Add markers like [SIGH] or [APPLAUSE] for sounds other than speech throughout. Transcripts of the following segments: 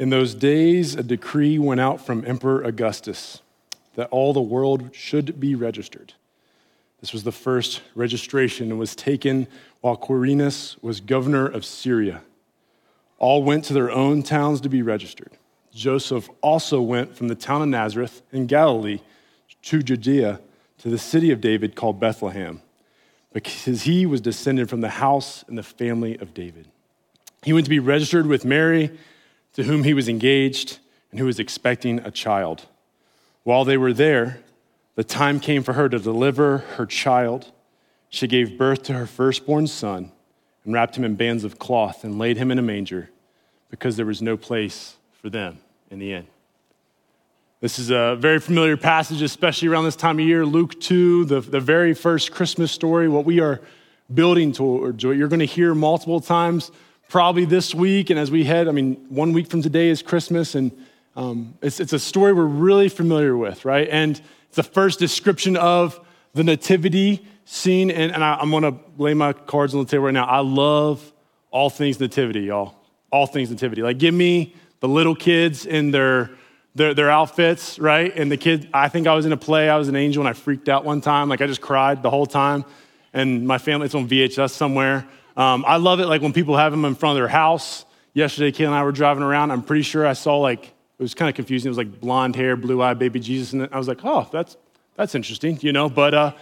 In those days, a decree went out from Emperor Augustus that all the world should be registered. This was the first registration and was taken while Quirinus was governor of Syria. All went to their own towns to be registered. Joseph also went from the town of Nazareth in Galilee to Judea to the city of David called Bethlehem, because he was descended from the house and the family of David. He went to be registered with Mary, to whom he was engaged and who was expecting a child. While they were there, the time came for her to deliver her child. She gave birth to her firstborn son and wrapped him in bands of cloth and laid him in a manger because there was no place for them in the inn. This is a very familiar passage, especially around this time of year. Luke 2, the, the very first Christmas story, what we are building towards, what you're going to hear multiple times, probably this week. And as we head, I mean, one week from today is Christmas, and um, it's, it's a story we're really familiar with, right? And it's the first description of the nativity scene. And, and I, I'm going to lay my cards on the table right now. I love all things nativity, y'all. All things nativity. Like, give me the little kids in their their, their outfits, right? And the kid, I think I was in a play, I was an angel, and I freaked out one time. Like I just cried the whole time. And my family, it's on VHS somewhere. Um, I love it like when people have them in front of their house. Yesterday, Kayla and I were driving around. I'm pretty sure I saw like, it was kind of confusing. It was like blonde hair, blue eyed baby Jesus. And I was like, oh, that's, that's interesting, you know? But uh,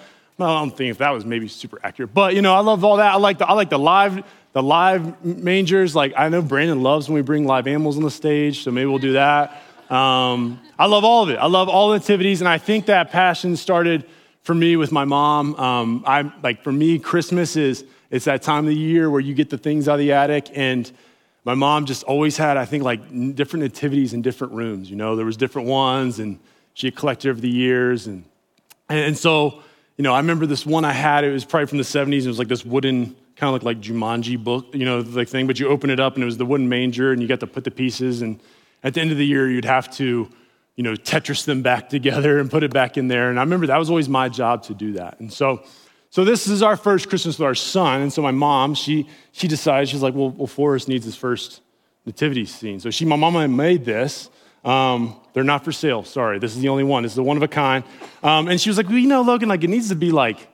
I don't think if that was maybe super accurate. But, you know, I love all that. I like the, I like the live, the live mangers. Like I know Brandon loves when we bring live animals on the stage, so maybe we'll do that. Um, I love all of it. I love all the activities, and I think that passion started for me with my mom. Um, I like for me, Christmas is it's that time of the year where you get the things out of the attic, and my mom just always had, I think, like different activities in different rooms. You know, there was different ones, and she collected over the years, and and so you know, I remember this one I had. It was probably from the '70s. It was like this wooden kind of like Jumanji book, you know, like thing. But you open it up, and it was the wooden manger, and you got to put the pieces and at the end of the year, you'd have to, you know, Tetris them back [LAUGHS] together and put it back in there. And I remember that was always my job to do that. And so, so this is our first Christmas with our son. And so my mom, she, she decided, she's like, well, well Forrest needs his first nativity scene. So she, my mama made this. Um, they're not for sale. Sorry. This is the only one. This is the one of a kind. Um, and she was like, well, you know, Logan, like it needs to be like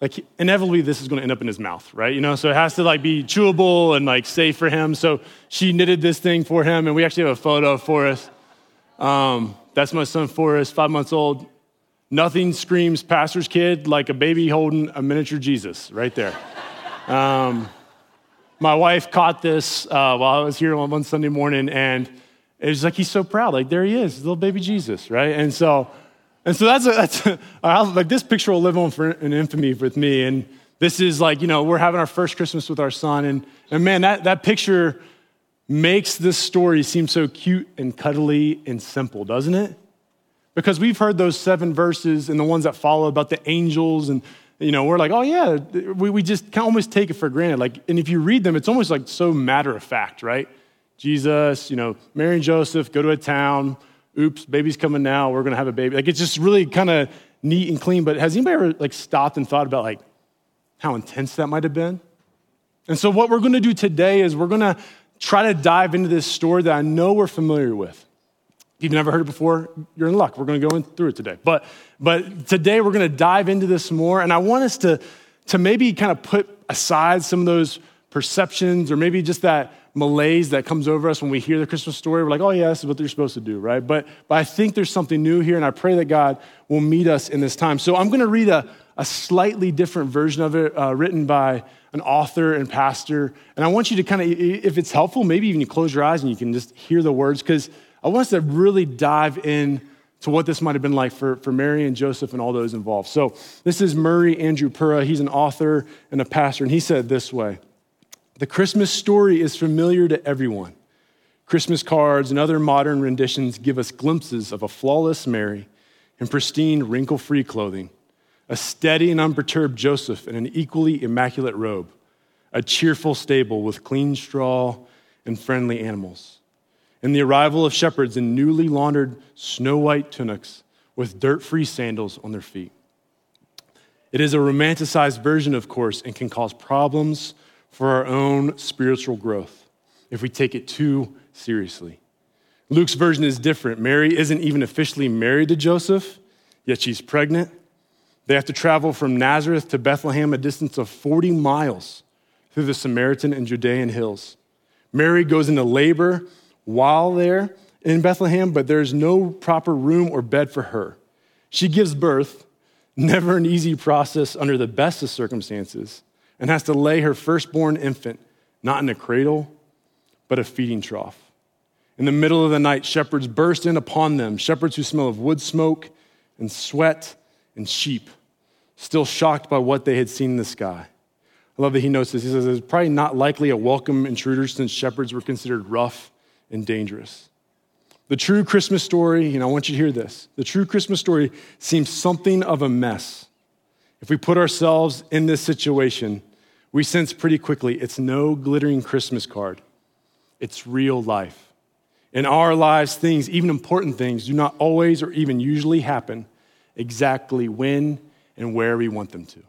like inevitably this is going to end up in his mouth right you know so it has to like be chewable and like safe for him so she knitted this thing for him and we actually have a photo of forrest um, that's my son forrest five months old nothing screams pastor's kid like a baby holding a miniature jesus right there um, my wife caught this uh, while i was here on one sunday morning and it was like he's so proud like there he is little baby jesus right and so and so that's, a, that's [LAUGHS] a, like this picture will live on for an infamy with me. And this is like, you know, we're having our first Christmas with our son. And, and man, that, that picture makes this story seem so cute and cuddly and simple, doesn't it? Because we've heard those seven verses and the ones that follow about the angels and you know, we're like, oh yeah, we, we just can almost take it for granted. Like, and if you read them, it's almost like so matter of fact, right? Jesus, you know, Mary and Joseph go to a town, oops, baby's coming now, we're gonna have a baby. Like it's just really kind of neat and clean. But has anybody ever like stopped and thought about like how intense that might have been? And so what we're gonna do today is we're gonna try to dive into this story that I know we're familiar with. If you've never heard it before, you're in luck. We're going to go in through it today. But, but today we're going to dive into this more, and I want us to, to maybe kind of put aside some of those perceptions or maybe just that malaise that comes over us when we hear the Christmas story. We're like, oh, yeah, this is what they're supposed to do, right? But, but I think there's something new here, and I pray that God will meet us in this time. So I'm going to read a, a slightly different version of it, uh, written by an author and pastor. And I want you to kind of, if it's helpful, maybe even you close your eyes and you can just hear the words, because I want us to really dive in to what this might have been like for, for Mary and Joseph and all those involved. So this is Murray Andrew Pura. He's an author and a pastor, and he said this way. The Christmas story is familiar to everyone. Christmas cards and other modern renditions give us glimpses of a flawless Mary in pristine, wrinkle free clothing, a steady and unperturbed Joseph in an equally immaculate robe, a cheerful stable with clean straw and friendly animals, and the arrival of shepherds in newly laundered snow white tunics with dirt free sandals on their feet. It is a romanticized version, of course, and can cause problems for our own spiritual growth if we take it too seriously. Luke's version is different. Mary isn't even officially married to Joseph, yet she's pregnant. They have to travel from Nazareth to Bethlehem, a distance of 40 miles through the Samaritan and Judean hills. Mary goes into labor while there in Bethlehem, but there's no proper room or bed for her. She gives birth, never an easy process under the best of circumstances, and has to lay her firstborn infant not in a cradle, but a feeding trough. In the middle of the night, shepherds burst in upon them, shepherds who smell of wood smoke and sweat and sheep still shocked by what they had seen in the sky. I love that he notes this. He says it's probably not likely a welcome intruder since shepherds were considered rough and dangerous. The true Christmas story, and I want you to hear this. The true Christmas story seems something of a mess. If we put ourselves in this situation, we sense pretty quickly it's no glittering Christmas card, it's real life. In our lives, things, even important things, do not always or even usually happen exactly when and where we want them to.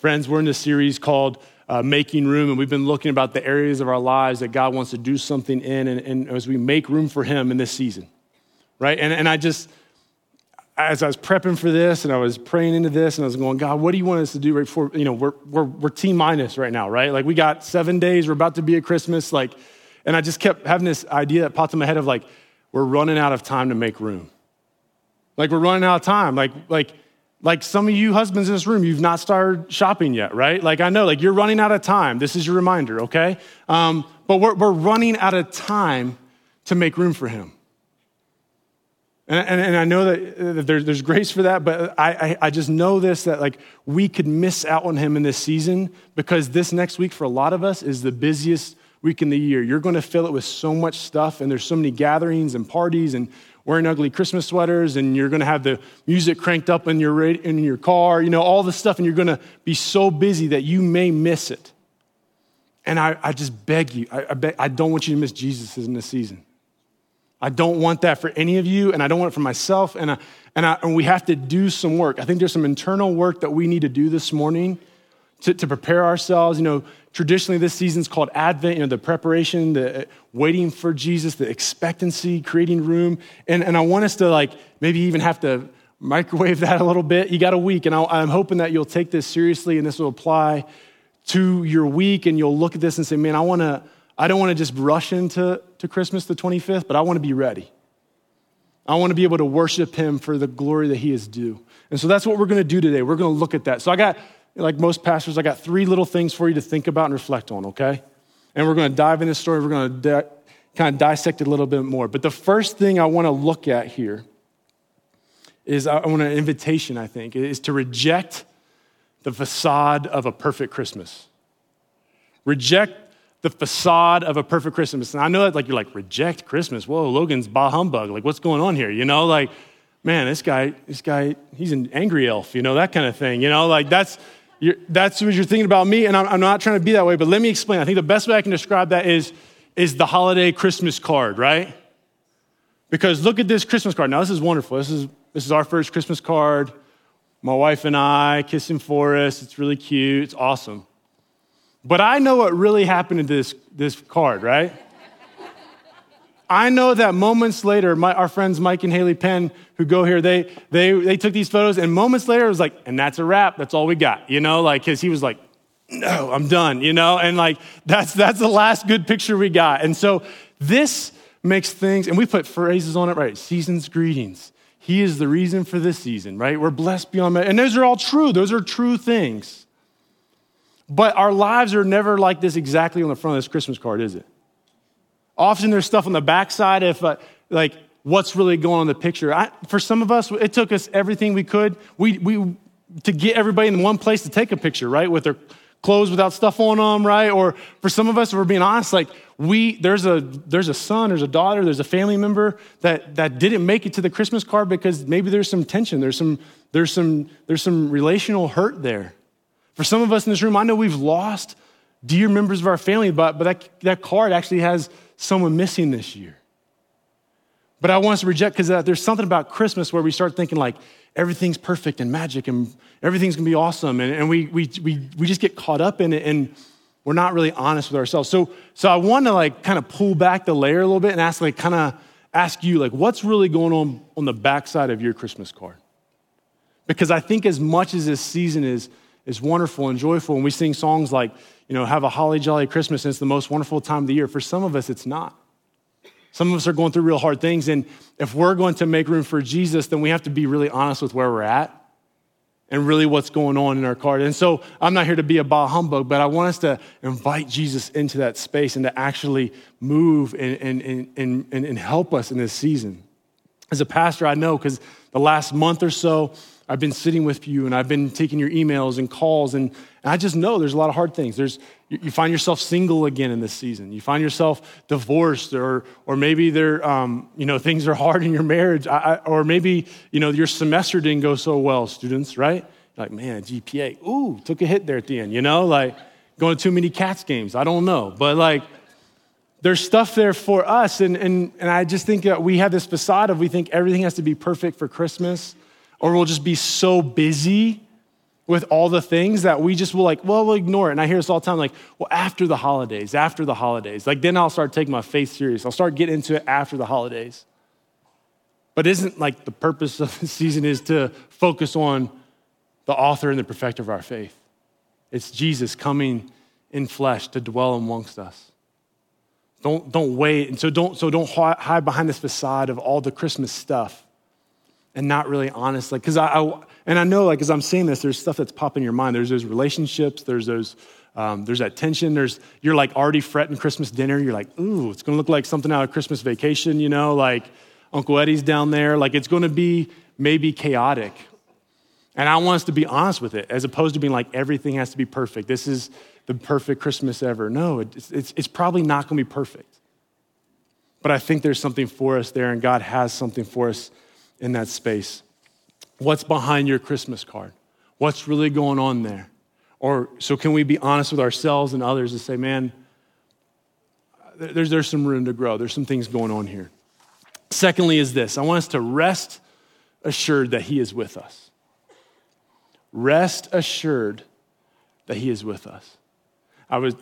Friends, we're in a series called uh, Making Room, and we've been looking about the areas of our lives that God wants to do something in, and, and as we make room for Him in this season, right? And, and I just, as I was prepping for this and I was praying into this and I was going, God, what do you want us to do right before, you know, we're, we're, we're T minus right now, right? Like we got seven days, we're about to be at Christmas, like, and I just kept having this idea that popped in my head of like, we're running out of time to make room. Like we're running out of time. Like, like, like some of you husbands in this room, you've not started shopping yet, right? Like I know, like you're running out of time. This is your reminder, okay? Um, but we're, we're running out of time to make room for him. And, and, and I know that, there's, there's grace for that, but I, I, I just know this that like we could miss out on him in this season because this next week for a lot of us is the busiest week in the year. You're going to fill it with so much stuff, and there's so many gatherings and parties, and wearing ugly Christmas sweaters and you're going to have the music cranked up in your, in your car, you know, all this stuff, and you're going to be so busy that you may miss it. And I, I just beg you, I, I, beg, I don't want you to miss Jesus in this season. I don't want that for any of you, and I don't want it for myself. And, I, and, I, and we have to do some work. I think there's some internal work that we need to do this morning to, to prepare ourselves. You know, traditionally this season's called Advent, you know, the preparation, the uh, waiting for Jesus, the expectancy, creating room. And, and I want us to like maybe even have to microwave [LAUGHS] that a little bit. You got a week, and I, am hoping that you'll take this seriously and this will apply to your week and you'll look at this and say, man, I want to, I don't want to just rush into to Christmas the 25th, but I want to be ready. I want to be able to worship him for the glory that he is due. And so that's what we're going to do today. We're going to look at that. So I got like most pastors, I got three little things for you to think about and reflect on, okay? And we're going to dive in this story. We're going to di- kind of dissect it a little bit more. But the first thing I want to look at here is I want an invitation, I think, is to reject the facade of a perfect Christmas. Reject the facade of a perfect Christmas. And I know that like you're like, reject Christmas. Whoa, Logan's bah humbug. Like, what's going on here? You know, like, man, this guy, this guy, he's an angry elf, you know, that kind of thing. You know, like that's you're, that's what you're thinking about me, and I'm, I'm not trying to be that way, but let me explain. I think the best way I can describe that is, is the holiday Christmas card, right? Because look at this Christmas card. Now, this is wonderful. This is, this is our first Christmas card. My wife and I kissing Forrest. It's really cute. It's awesome. But I know what really happened to this, this card, right? I know that moments later, my, our friends Mike and Haley Penn, who go here, they, they, they took these photos, and moments later, it was like, and that's a wrap. That's all we got, you know? Like, because he was like, no, I'm done, you know? And like, that's, that's the last good picture we got. And so this makes things, and we put phrases on it, right? Season's greetings. He is the reason for this season, right? We're blessed beyond measure. And those are all true, those are true things. But our lives are never like this exactly on the front of this Christmas card, is it? Often there's stuff on the backside if, uh, like, what's really going on in the picture. I, for some of us, it took us everything we could we, we, to get everybody in one place to take a picture, right? With their clothes without stuff on them, right? Or for some of us, if we're being honest, like we, there's a, there's a son, there's a daughter, there's a family member that, that didn't make it to the Christmas card because maybe there's some tension, there's some, there's some, there's some relational hurt there. For some of us in this room, I know we've lost dear members of our family, but, but that, that card actually has someone missing this year. But I want us to reject because uh, there's something about Christmas where we start thinking like everything's perfect and magic and everything's gonna be awesome. And, and we, we, we, we just get caught up in it. And, we're not really honest with ourselves. So, so I want to like kind of pull back the layer a little bit and ask like kind of ask you like what's really going on on the backside of your Christmas card? Because I think as much as this season is is wonderful and joyful, and we sing songs like you know have a holly jolly Christmas and it's the most wonderful time of the year. For some of us, it's not. Some of us are going through real hard things, and if we're going to make room for Jesus, then we have to be really honest with where we're at and really what's going on in our card. And so I'm not here to be a bah humbug, but I want us to invite Jesus into that space and to actually move and, and, and, and, and help us in this season. As a pastor, I know because the last month or so, I've been sitting with you and I've been taking your emails and calls, and, and I just know there's a lot of hard things. There's, you find yourself single again in this season. You find yourself divorced, or, or maybe there, um, you know, things are hard in your marriage, I, I, or maybe you know your semester didn't go so well, students. Right? Like, man, GPA, ooh, took a hit there at the end. You know, like going to too many Cats games. I don't know, but like there's stuff there for us, and and and I just think that we have this facade of we think everything has to be perfect for Christmas or we'll just be so busy with all the things that we just will like, well, we'll ignore it. And I hear this all the time, like, well, after the holidays, after the holidays, like then I'll start taking my faith serious. I'll start getting into it after the holidays. But isn't like the purpose of the season is to focus on the author and the perfecter of our faith? It's Jesus coming in flesh to dwell amongst us. Don't, don't wait. And so don't, so don't hide behind this facade of all the Christmas stuff and not really honest. Like, because I, I, and I know, like, as I'm saying this, there's stuff that's popping in your mind. There's those relationships, there's those, um, there's that tension. There's, you're like already fretting Christmas dinner. You're like, ooh, it's gonna look like something out of Christmas vacation, you know, like Uncle Eddie's down there. Like, it's gonna be maybe chaotic. And I want us to be honest with it, as opposed to being like, everything has to be perfect. This is the perfect Christmas ever. No, it's, it's, it's probably not gonna be perfect. But I think there's something for us there, and God has something for us in that space. What's behind your Christmas card? What's really going on there? Or so can we be honest with ourselves and others and say, man, there's, there's some room to grow. There's some things going on here. Secondly, is this I want us to rest assured that He is with us. Rest assured that He is with us. I was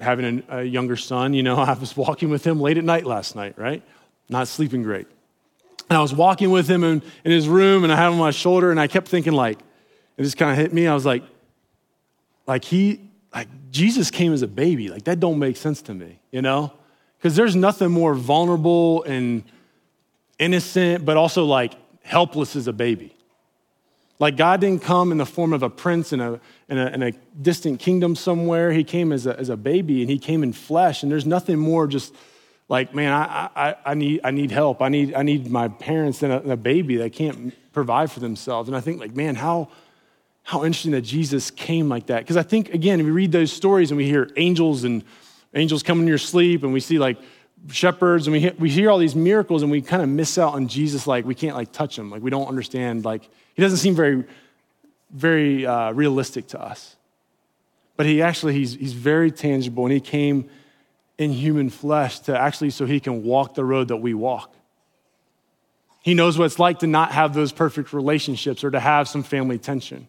having a, a younger son, you know, [LAUGHS] I was walking with him late at night last night, right? Not sleeping great. And I was walking with him in, in his room and I had him on my shoulder and I kept thinking like, it just kind of hit me. I was like, like he, like Jesus came as a baby. Like that don't make sense to me, you know? Because there's nothing more vulnerable and innocent, but also like helpless as a baby. Like God didn't come in the form of a prince in a, in a, in a distant kingdom somewhere. He came as a, as a baby and he came in flesh. And there's nothing more just like, man, I, I, I, need, I need help. I need, I need my parents and a, and a baby that can't provide for themselves. And I think, like, man, how, how interesting that Jesus came like that. Because I think, again, we read those stories and we hear angels and angels come in your sleep and we see like shepherds and we we hear all these miracles and we kind of miss out on Jesus. Like, we can't like touch him. Like, we don't understand. Like, he doesn't seem very, very uh, realistic to us. But he actually, he's, he's very tangible and he came in human flesh to actually so he can walk the road that we walk. He knows what it's like to not have those perfect relationships or to have some family tension.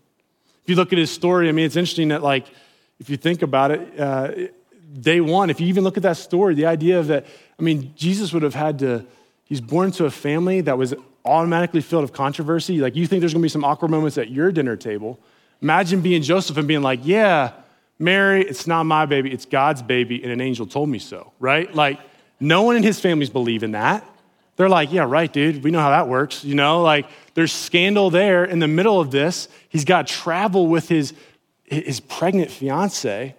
If you look at his story, I mean, it's interesting that, like, if you think about it, uh, day one, if you even look at that story, the idea of that, I mean, Jesus would have had to, he's born to a family that was automatically filled of controversy. Like, you think there's gonna be some awkward moments at your dinner table. Imagine being Joseph and being like, yeah, Mary, it's not my baby, it's God's baby, and an angel told me so, right? Like, no one in his families believe in that. They're like, yeah, right, dude, we know how that works, you know? Like, there's scandal there in the middle of this. He's got travel with his, his pregnant fiance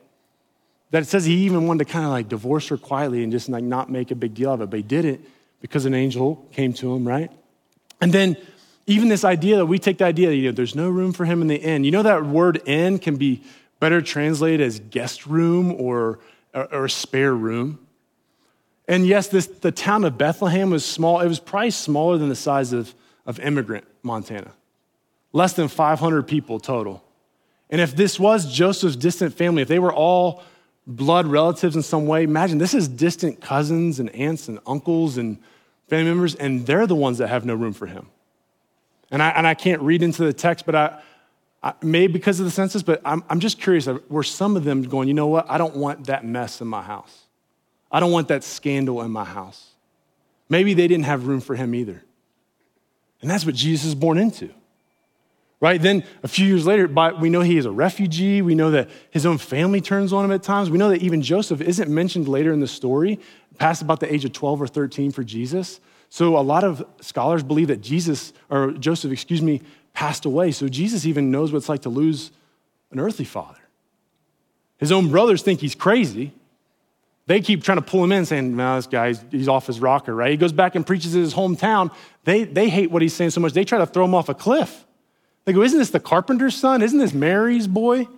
that it says he even wanted to kind of like divorce her quietly and just like not make a big deal of it, but he didn't because an angel came to him, right? And then even this idea that we take the idea that you know, there's no room for him in the end. You know that word "end" can be better translated as guest room or, or, a spare room. And yes, this, the town of Bethlehem was small. It was probably smaller than the size of, of Emigrant, Montana. Less than 500 people total. And if this was Joseph's distant family, if they were all blood relatives in some way, imagine this is distant cousins and aunts and uncles and family members, and they're the ones that have no room for him. And I, and I can't read into the text, but I, maybe because of the census, but I'm, I'm just curious uh, were some of them going, you know what? I don't want that mess in my house. I don't want that scandal in my house. Maybe they didn't have room for him either. And that's what Jesus is born into. Right? Then a few years later, we know he is a refugee. We know that his own family turns on him at times. We know that even Joseph isn't mentioned later in the story, past about the age of 12 or 13 for Jesus. So a lot of scholars believe that Jesus, or Joseph, excuse me, passed away. So Jesus even knows what it's like to lose an earthly father. His own brothers think he's crazy. They keep trying to pull him in, saying, no, this guy, he's off his rocker, right? He goes back and preaches in his hometown. They, they hate what he's saying so much, they try to throw him off a cliff. They go, Isn't this the carpenter's son? Isn't this Mary's boy?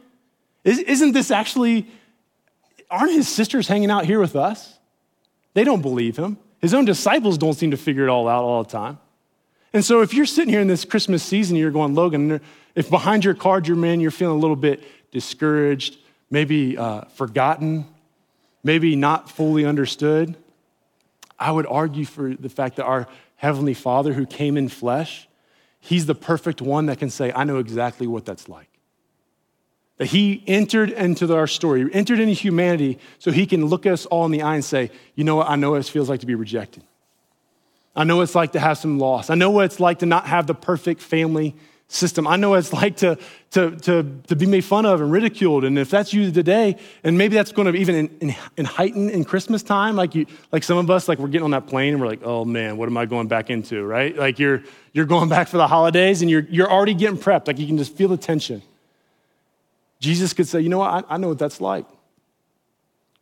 Isn't this actually, aren't his sisters hanging out here with us? They don't believe him. His own disciples don't seem to figure it all out all the time. And so if you're sitting here in this Christmas season, you're going, Logan, if behind your card, your man, you're feeling a little bit discouraged, maybe uh, forgotten, maybe not fully understood, I would argue for the fact that our Heavenly Father who came in flesh, He's the perfect one that can say, I know exactly what that's like. That He entered into our story, entered into humanity so He can look us all in the eye and say, You know what? I know what it feels like to be rejected. I know what it's like to have some loss. I know what it's like to not have the perfect family system. I know what it's like to, to, to, to be made fun of and ridiculed. And if that's you today, and maybe that's going to even in, in, in heighten in Christmas time, like you, like some of us, like we're getting on that plane and we're like, oh man, what am I going back into, right? Like you're, you're going back for the holidays and you're, you're already getting prepped. Like you can just feel the tension. Jesus could say, you know what? I, I know what that's like.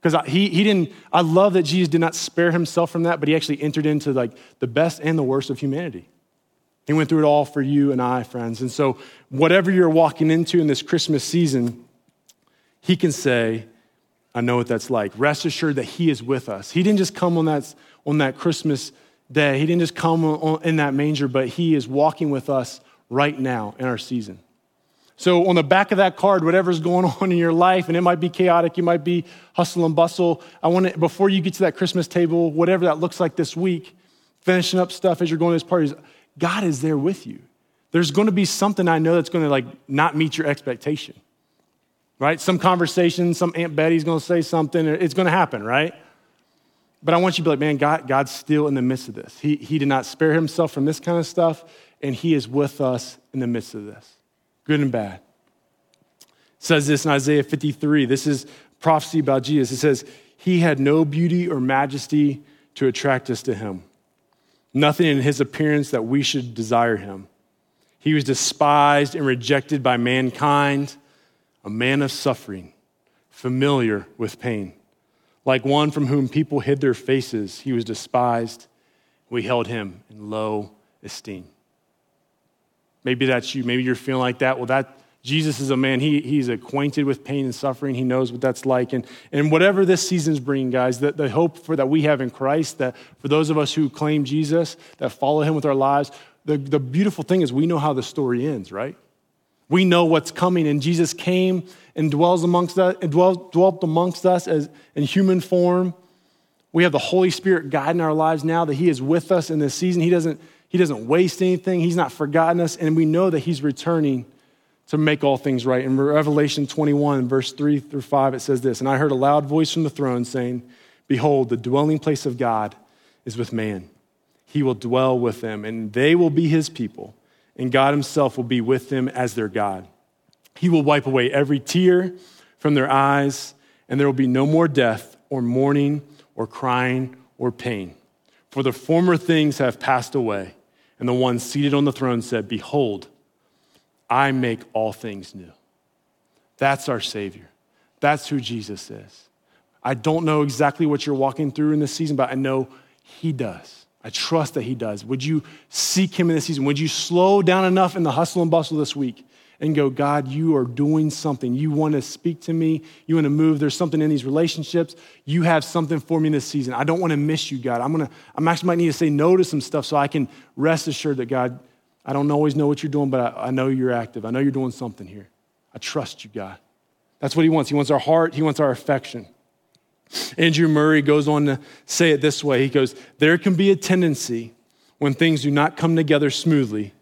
Because he, he didn't, I love that Jesus did not spare himself from that, but he actually entered into like the best and the worst of humanity. He went through it all for you and I, friends. And so, whatever you're walking into in this Christmas season, he can say, I know what that's like. Rest assured that he is with us. He didn't just come on that, on that Christmas day, he didn't just come on, in that manger, but he is walking with us right now in our season. So, on the back of that card, whatever's going [LAUGHS] on in your life, and it might be chaotic, you might be hustle and bustle. I want to, before you get to that Christmas table, whatever that looks like this week, finishing up stuff as you're going to these parties, God is there with you. There's going to be something I know that's going to like not meet your expectation, right? Some conversation, some Aunt Betty's going to say something. It's going to happen, right? But I want you to be like, man, God, God's still in the midst of this. He, he did not spare himself from this kind of stuff, and he is with us in the midst of this, good and bad. It says this in Isaiah 53. This is prophecy about Jesus. It says, He had no beauty or majesty to attract us to him nothing in his appearance that we should desire him. He was despised and rejected by mankind, a man of suffering, familiar with pain. Like one from whom people hid their faces, he was despised. We held him in low esteem. Maybe that's you. Maybe you're feeling like that. Well, that Jesus is a man, he, he's acquainted with pain and suffering. He knows what that's like. And, and whatever this season's bringing, guys, the, the hope for that we have in Christ, that for those of us who claim Jesus, that follow him with our lives, the, the beautiful thing is we know how the story ends, right? We know what's coming, and Jesus came and dwells amongst us, and dwelt, dwelt amongst us as in human form. We have the Holy Spirit guiding our lives now that He is with us in this season. He doesn't, he doesn't waste anything, He's not forgotten us, and we know that He's returning to make all things right. In Revelation 21, verse 3 through 5, it says this And I heard a loud voice from the throne saying, Behold, the dwelling place of God is with man. He will dwell with them, and they will be his people, and God himself will be with them as their God. He will wipe away every tear from their eyes, and there will be no more death, or mourning, or crying, or pain. For the former things have passed away. And the one seated on the throne said, Behold, I make all things new. That's our Savior. That's who Jesus is. I don't know exactly what you're walking through in this season, but I know He does. I trust that He does. Would you seek Him in this season? Would you slow down enough in the hustle and bustle this week and go, God, you are doing something. You want to speak to me. You want to move. There's something in these relationships. You have something for me this season. I don't want to miss you, God. I'm going to, I actually might need to say no to some stuff so I can rest assured that, God, I don't always know what you're doing, but I, I know you're active. I know you're doing something here. I trust you, God. That's what he wants. He wants our heart, he wants our affection. Andrew Murray goes on to say it this way He goes, There can be a tendency when things do not come together smoothly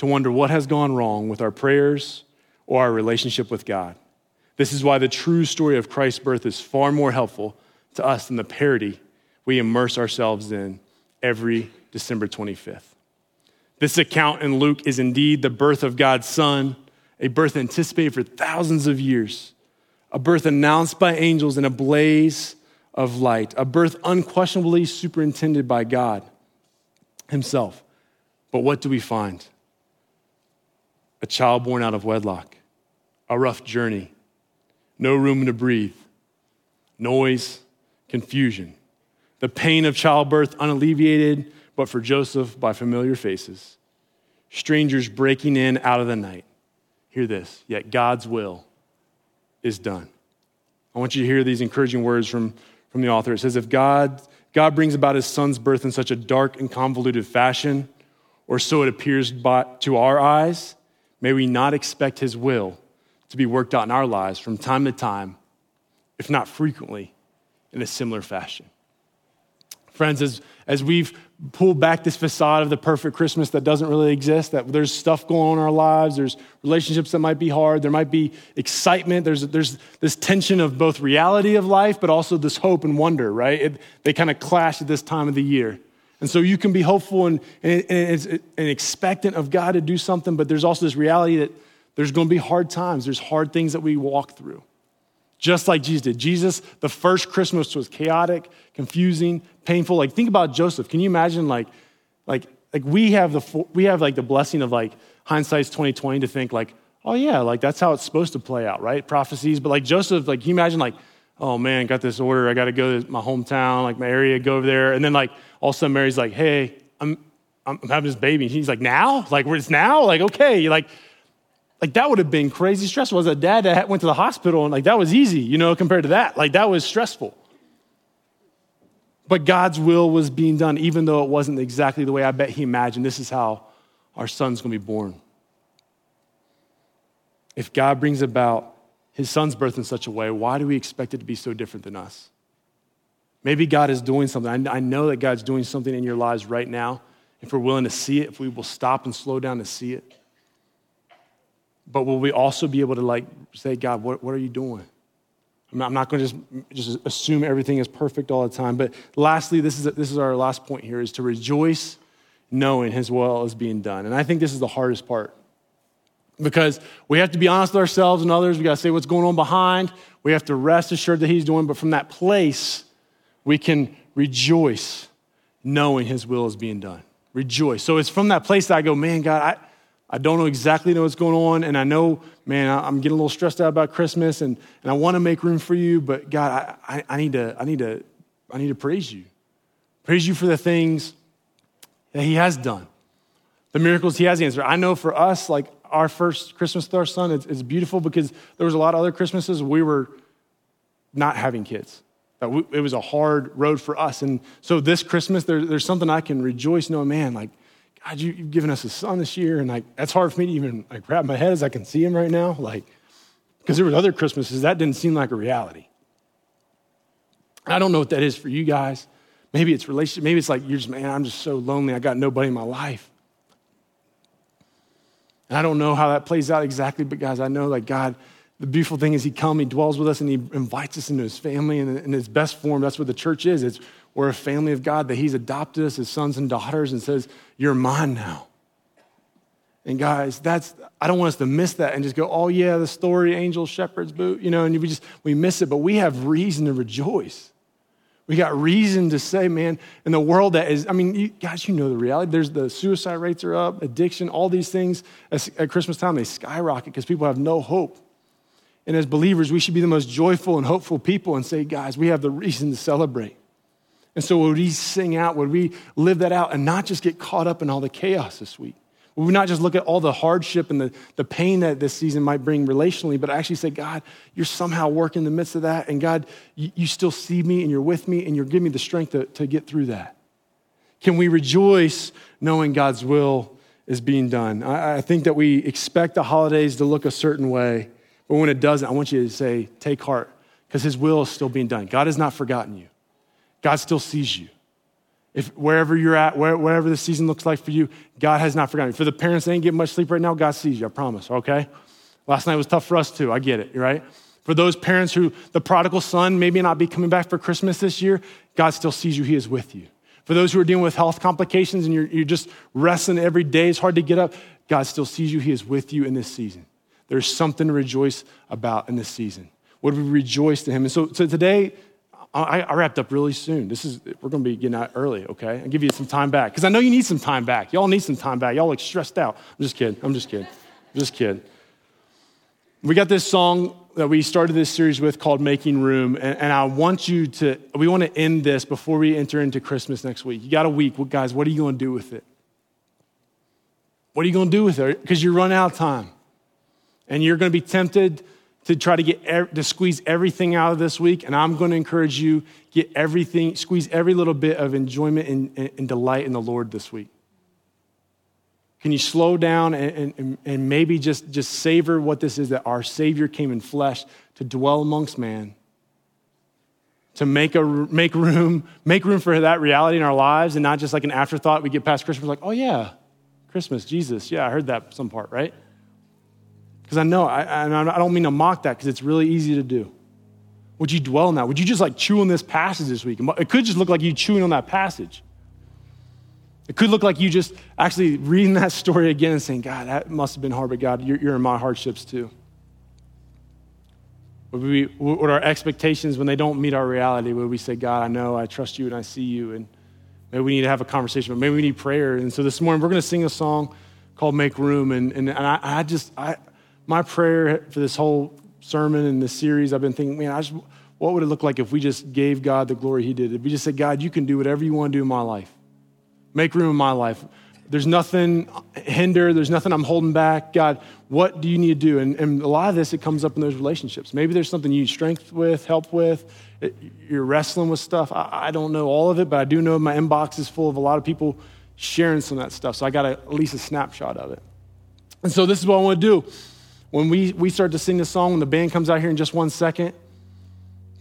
to wonder what has gone wrong with our prayers or our relationship with God. This is why the true story of Christ's birth is far more helpful to us than the parody we immerse ourselves in every December 25th. This account in Luke is indeed the birth of God's Son, a birth anticipated for thousands of years, a birth announced by angels in a blaze of light, a birth unquestionably superintended by God Himself. But what do we find? A child born out of wedlock, a rough journey, no room to breathe, noise, confusion, the pain of childbirth unalleviated, but for Joseph by familiar faces, strangers breaking in out of the night. Hear this, yet God's will is done. I want you to hear these encouraging words from, from the author. It says, If God, God brings about his son's birth in such a dark and convoluted fashion, or so it appears by, to our eyes, may we not expect his will to be worked out in our lives from time to time, if not frequently, in a similar fashion. Friends, as, as we've pulled back this facade of the perfect Christmas that doesn't really exist, that there's stuff going on in our lives, there's relationships that might be hard, there might be excitement, there's, there's this tension of both reality of life, but also this hope and wonder, right? It, they kind of clash at this time of the year. And so you can be hopeful and, and, and, and expectant of God to do something, but there's also this reality that there's going to be hard times, there's hard things that we walk through just like Jesus did. Jesus, the first Christmas was chaotic, confusing, painful. Like think about Joseph. Can you imagine like like like we have the we have like the blessing of like hindsight's 2020 to think like, oh yeah, like that's how it's supposed to play out, right? Prophecies. But like Joseph, like can you imagine like, oh man, got this order, I gotta go to my hometown, like my area, go over there. And then like all of a sudden Mary's like, hey, I'm I'm having this baby. And he's like, now? Like, it's now? Like, okay. Like, like that would have been crazy stressful. As a dad that went to the hospital and like that was easy, you know, compared to that. Like that was stressful. But God's will was being done, even though it wasn't exactly the way I bet he imagined. This is how our son's gonna be born. If God brings about his son's birth in such a way, why do we expect it to be so different than us? Maybe God is doing something. I know that God's doing something in your lives right now. If we're willing to see it, if we will stop and slow down to see it. But will we also be able to like say, God, what, what are you doing? I'm not, not going to just, just assume everything is perfect all the time. But lastly, this is, this is our last point here, is to rejoice knowing his will is being done. And I think this is the hardest part. Because we have to be honest with ourselves and others. We got to say what's going on behind. We have to rest assured that he's doing. But from that place, we can rejoice knowing his will is being done. Rejoice. So it's from that place that I go, man, God, I, I don't know exactly know what's going on, and I know, man, I'm getting a little stressed out about Christmas, and, and I want to make room for you, but God, I, I, I, need to, I, need to, I need to praise you. Praise you for the things that He has done, the miracles He has answered. I know for us, like our first Christmas with our son, it's, it's beautiful because there was a lot of other Christmases we were not having kids. It was a hard road for us. And so this Christmas, there, there's something I can rejoice knowing, man, like God, you, have given us a son this year, and like that's hard for me to even like wrap my head as I can see him right now. Like, because there were other Christmases that didn't seem like a reality. I don't know what that is for you guys. Maybe it's relationship. Maybe it's like you're just man. I'm just so lonely. I got nobody in my life. And I don't know how that plays out exactly, but guys, I know like God. The beautiful thing is He comes, He dwells with us, and He invites us into His family and in His best form. That's what the church is. It's we're a family of God, that He's adopted us as sons and daughters and says, You're mine now. And guys, that's I don't want us to miss that and just go, oh yeah, the story, angels, shepherds, boot, you know, and we just we miss it, but we have reason to rejoice. We got reason to say, man, in the world that is, I mean, you, guys, you know the reality. There's the suicide rates are up, addiction, all these things at, at Christmas time, they skyrocket because people have no hope. And as believers, we should be the most joyful and hopeful people and say, guys, we have the reason to celebrate. And so, would we sing out? Would we live that out and not just get caught up in all the chaos this week? We not just look at all the hardship and the, the pain that this season might bring relationally, but actually say, God, you're somehow working in the midst of that. And God, you, you still see me and you're with me and you're giving me the strength to, to get through that. Can we rejoice knowing God's will is being done? I, I think that we expect the holidays to look a certain way, but when it doesn't, I want you to say, take heart, because his will is still being done. God has not forgotten you. God still sees you. If wherever you're at, wherever the season looks like for you, God has not forgotten you. For the parents that ain't getting much sleep right now, God sees you, I promise, okay? Last night was tough for us too. I get it, right? For those parents who the prodigal son maybe not be coming back for Christmas this year, God still sees you. He is with you. For those who are dealing with health complications and you're, you're just wrestling every day, it's hard to get up, God still sees you. He is with you in this season. There's something to rejoice about in this season. Would we rejoice to Him? And so, so today, I, I, wrapped up really soon. This is we're going to be getting out early, okay? I'll give you some time back because I know you need some time back. Y'all need some time back. Y'all look stressed out. I'm just kidding. I'm just kidding. I'm just kidding. We got this song that we started this series with called Making Room, and, and I want you to. We want to end this before we enter into Christmas next week. You got a week, well, guys. What are you going to do with it? What are you going to do with it? Because you're run out of time, and you're going to be tempted to try to get to squeeze everything out of this week and i'm going to encourage you get everything squeeze every little bit of enjoyment and, and delight in the lord this week. Can you slow down and, and, and maybe just, just savor what this is that our savior came in flesh to dwell amongst man to make, a, make room make room for that reality in our lives and not just like an afterthought we get past christmas like oh yeah christmas jesus yeah i heard that some part right because I know, I, I don't mean to mock that because it's really easy to do. Would you dwell on that? Would you just like chew on this passage this week? It could just look like you chewing on that passage. It could look like you just actually reading that story again and saying, God, that must have been hard, but God, you're, you're in my hardships too. Would, we, would our expectations, when they don't meet our reality, would we say, God, I know, I trust you, and I see you, and maybe we need to have a conversation, but maybe we need prayer. And so this morning, we're going to sing a song called Make Room. And, and, and I, I just, I, my prayer for this whole sermon and this series, I've been thinking, man, I just, what would it look like if we just gave God the glory He did? If we just said, God, you can do whatever you want to do in my life, make room in my life. There's nothing hinder. There's nothing I'm holding back. God, what do you need to do? And, and a lot of this, it comes up in those relationships. Maybe there's something you need strength with, help with. It, you're wrestling with stuff. I, I, don't know all of it, but I do know my inbox is full of a lot of people sharing some of that stuff. So I got a, at least a snapshot of it. And so this is what I want to do when we, we start to sing this song, when the band comes out here in just one second,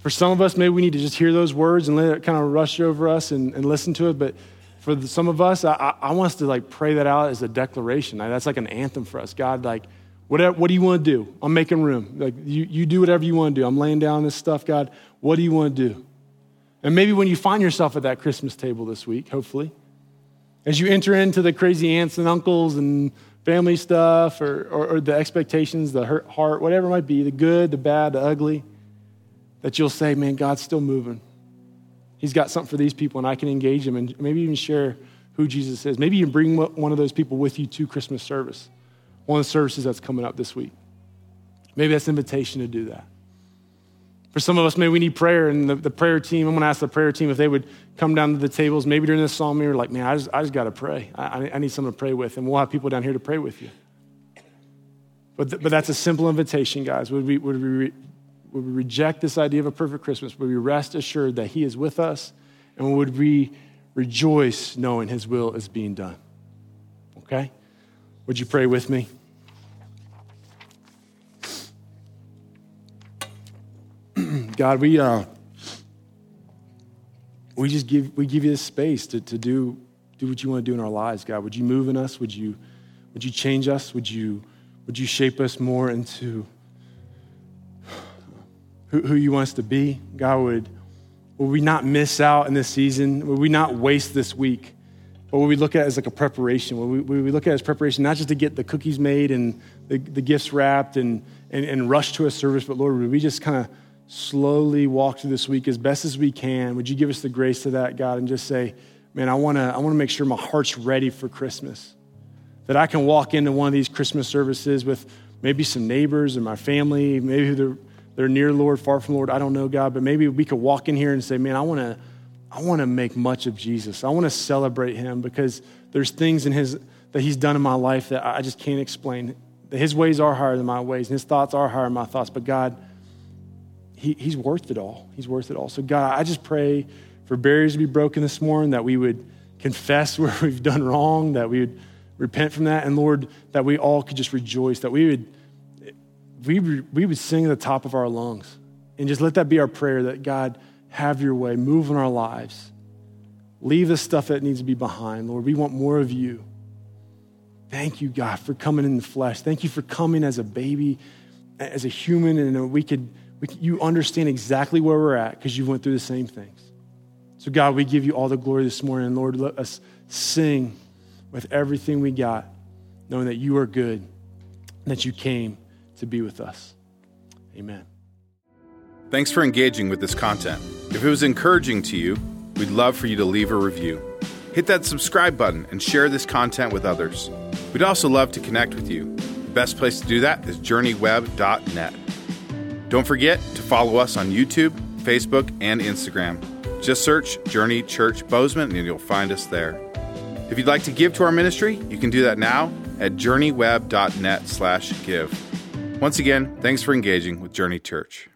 for some of us, maybe we need to just hear those words and let it kind of rush over us and, and listen to it. But for the, some of us, I, I, want us to like pray that out as a declaration. That's like an anthem for us. God, like, whatever, what do you want to do? I'm making room. Like, you, you do whatever you want to do. I'm laying down this stuff, God. What do you want to do? And maybe when you find yourself at that Christmas table this week, hopefully, as you enter into the crazy aunts and uncles and family stuff or, or, or the expectations, the hurt heart, whatever it might be, the good, the bad, the ugly, that you'll say, man, God's still moving. He's got something for these people, and I can engage them and maybe even share who Jesus is. Maybe you bring one of those people with you to Christmas service, one of the services that's coming up this week. Maybe that's an invitation to do that. For some of us, maybe we need prayer, and the, the prayer team, I'm to ask the prayer team if they would come down to the tables. Maybe during this psalm, you're like, man, I just, I just got to pray. I, I need someone to pray with, and we'll have people down here to pray with you. But, th- but that's a simple invitation, guys. Would we, would, we re- would we reject this idea of a perfect Christmas? Would we rest assured that He is with us? And would we rejoice knowing His will is being done? Okay? Would you pray with me? God, we, uh, we just give, we give you this space to, to do, do what you want to do in our lives, God. Would you move in us? Would you, would you change us? Would you, would you shape us more into who, who you want us to be? God, would, would we not miss out in this season? Would we not waste this week? Or would we look at as like a preparation? Would we, we look at as preparation, not just to get the cookies made and the, the gifts wrapped and, and, and rush to a service, but Lord, would we just kind of slowly walk through this week as best as we can. Would you give us the grace to that, God, and just say, man, I want to I wanna make sure my heart's ready for Christmas. That I can walk into one of these Christmas services with maybe some neighbors and my family, maybe they're, they're near Lord, far from Lord, I don't know, God, but maybe we could walk in here and say, man, I want to I want to make much of Jesus. I want to celebrate him because there's things in his that he's done in my life that I just can't explain. That His ways are higher than my ways, and his thoughts are higher than my thoughts. But God, he, he's worth it all. He's worth it all. So, God, I just pray for barriers to be broken this morning, that we would confess [LAUGHS] where we've done wrong, that we would repent from that, and Lord, that we all could just rejoice, that we would, we, we would sing at the top of our lungs. And just let that be our prayer that God, have your way, move in our lives. Leave the stuff that needs to be behind, Lord. We want more of you. Thank you, God, for coming in the flesh. Thank you for coming as a baby, as a human, and we could, you understand exactly where we're at because you went through the same things. So, God, we give you all the glory this morning. Lord, let us sing with everything we got, knowing that you are good and that you came to be with us. Amen. Thanks for engaging with this content. If it was encouraging to you, we'd love for you to leave a review. Hit that subscribe button and share this content with others. We'd also love to connect with you. The best place to do that is journeyweb.net. Don't forget to follow us on YouTube, Facebook, and Instagram. Just search Journey Church Bozeman and you'll find us there. If you'd like to give to our ministry, you can do that now at journeyweb.net slash give. Once again, thanks for engaging with Journey Church.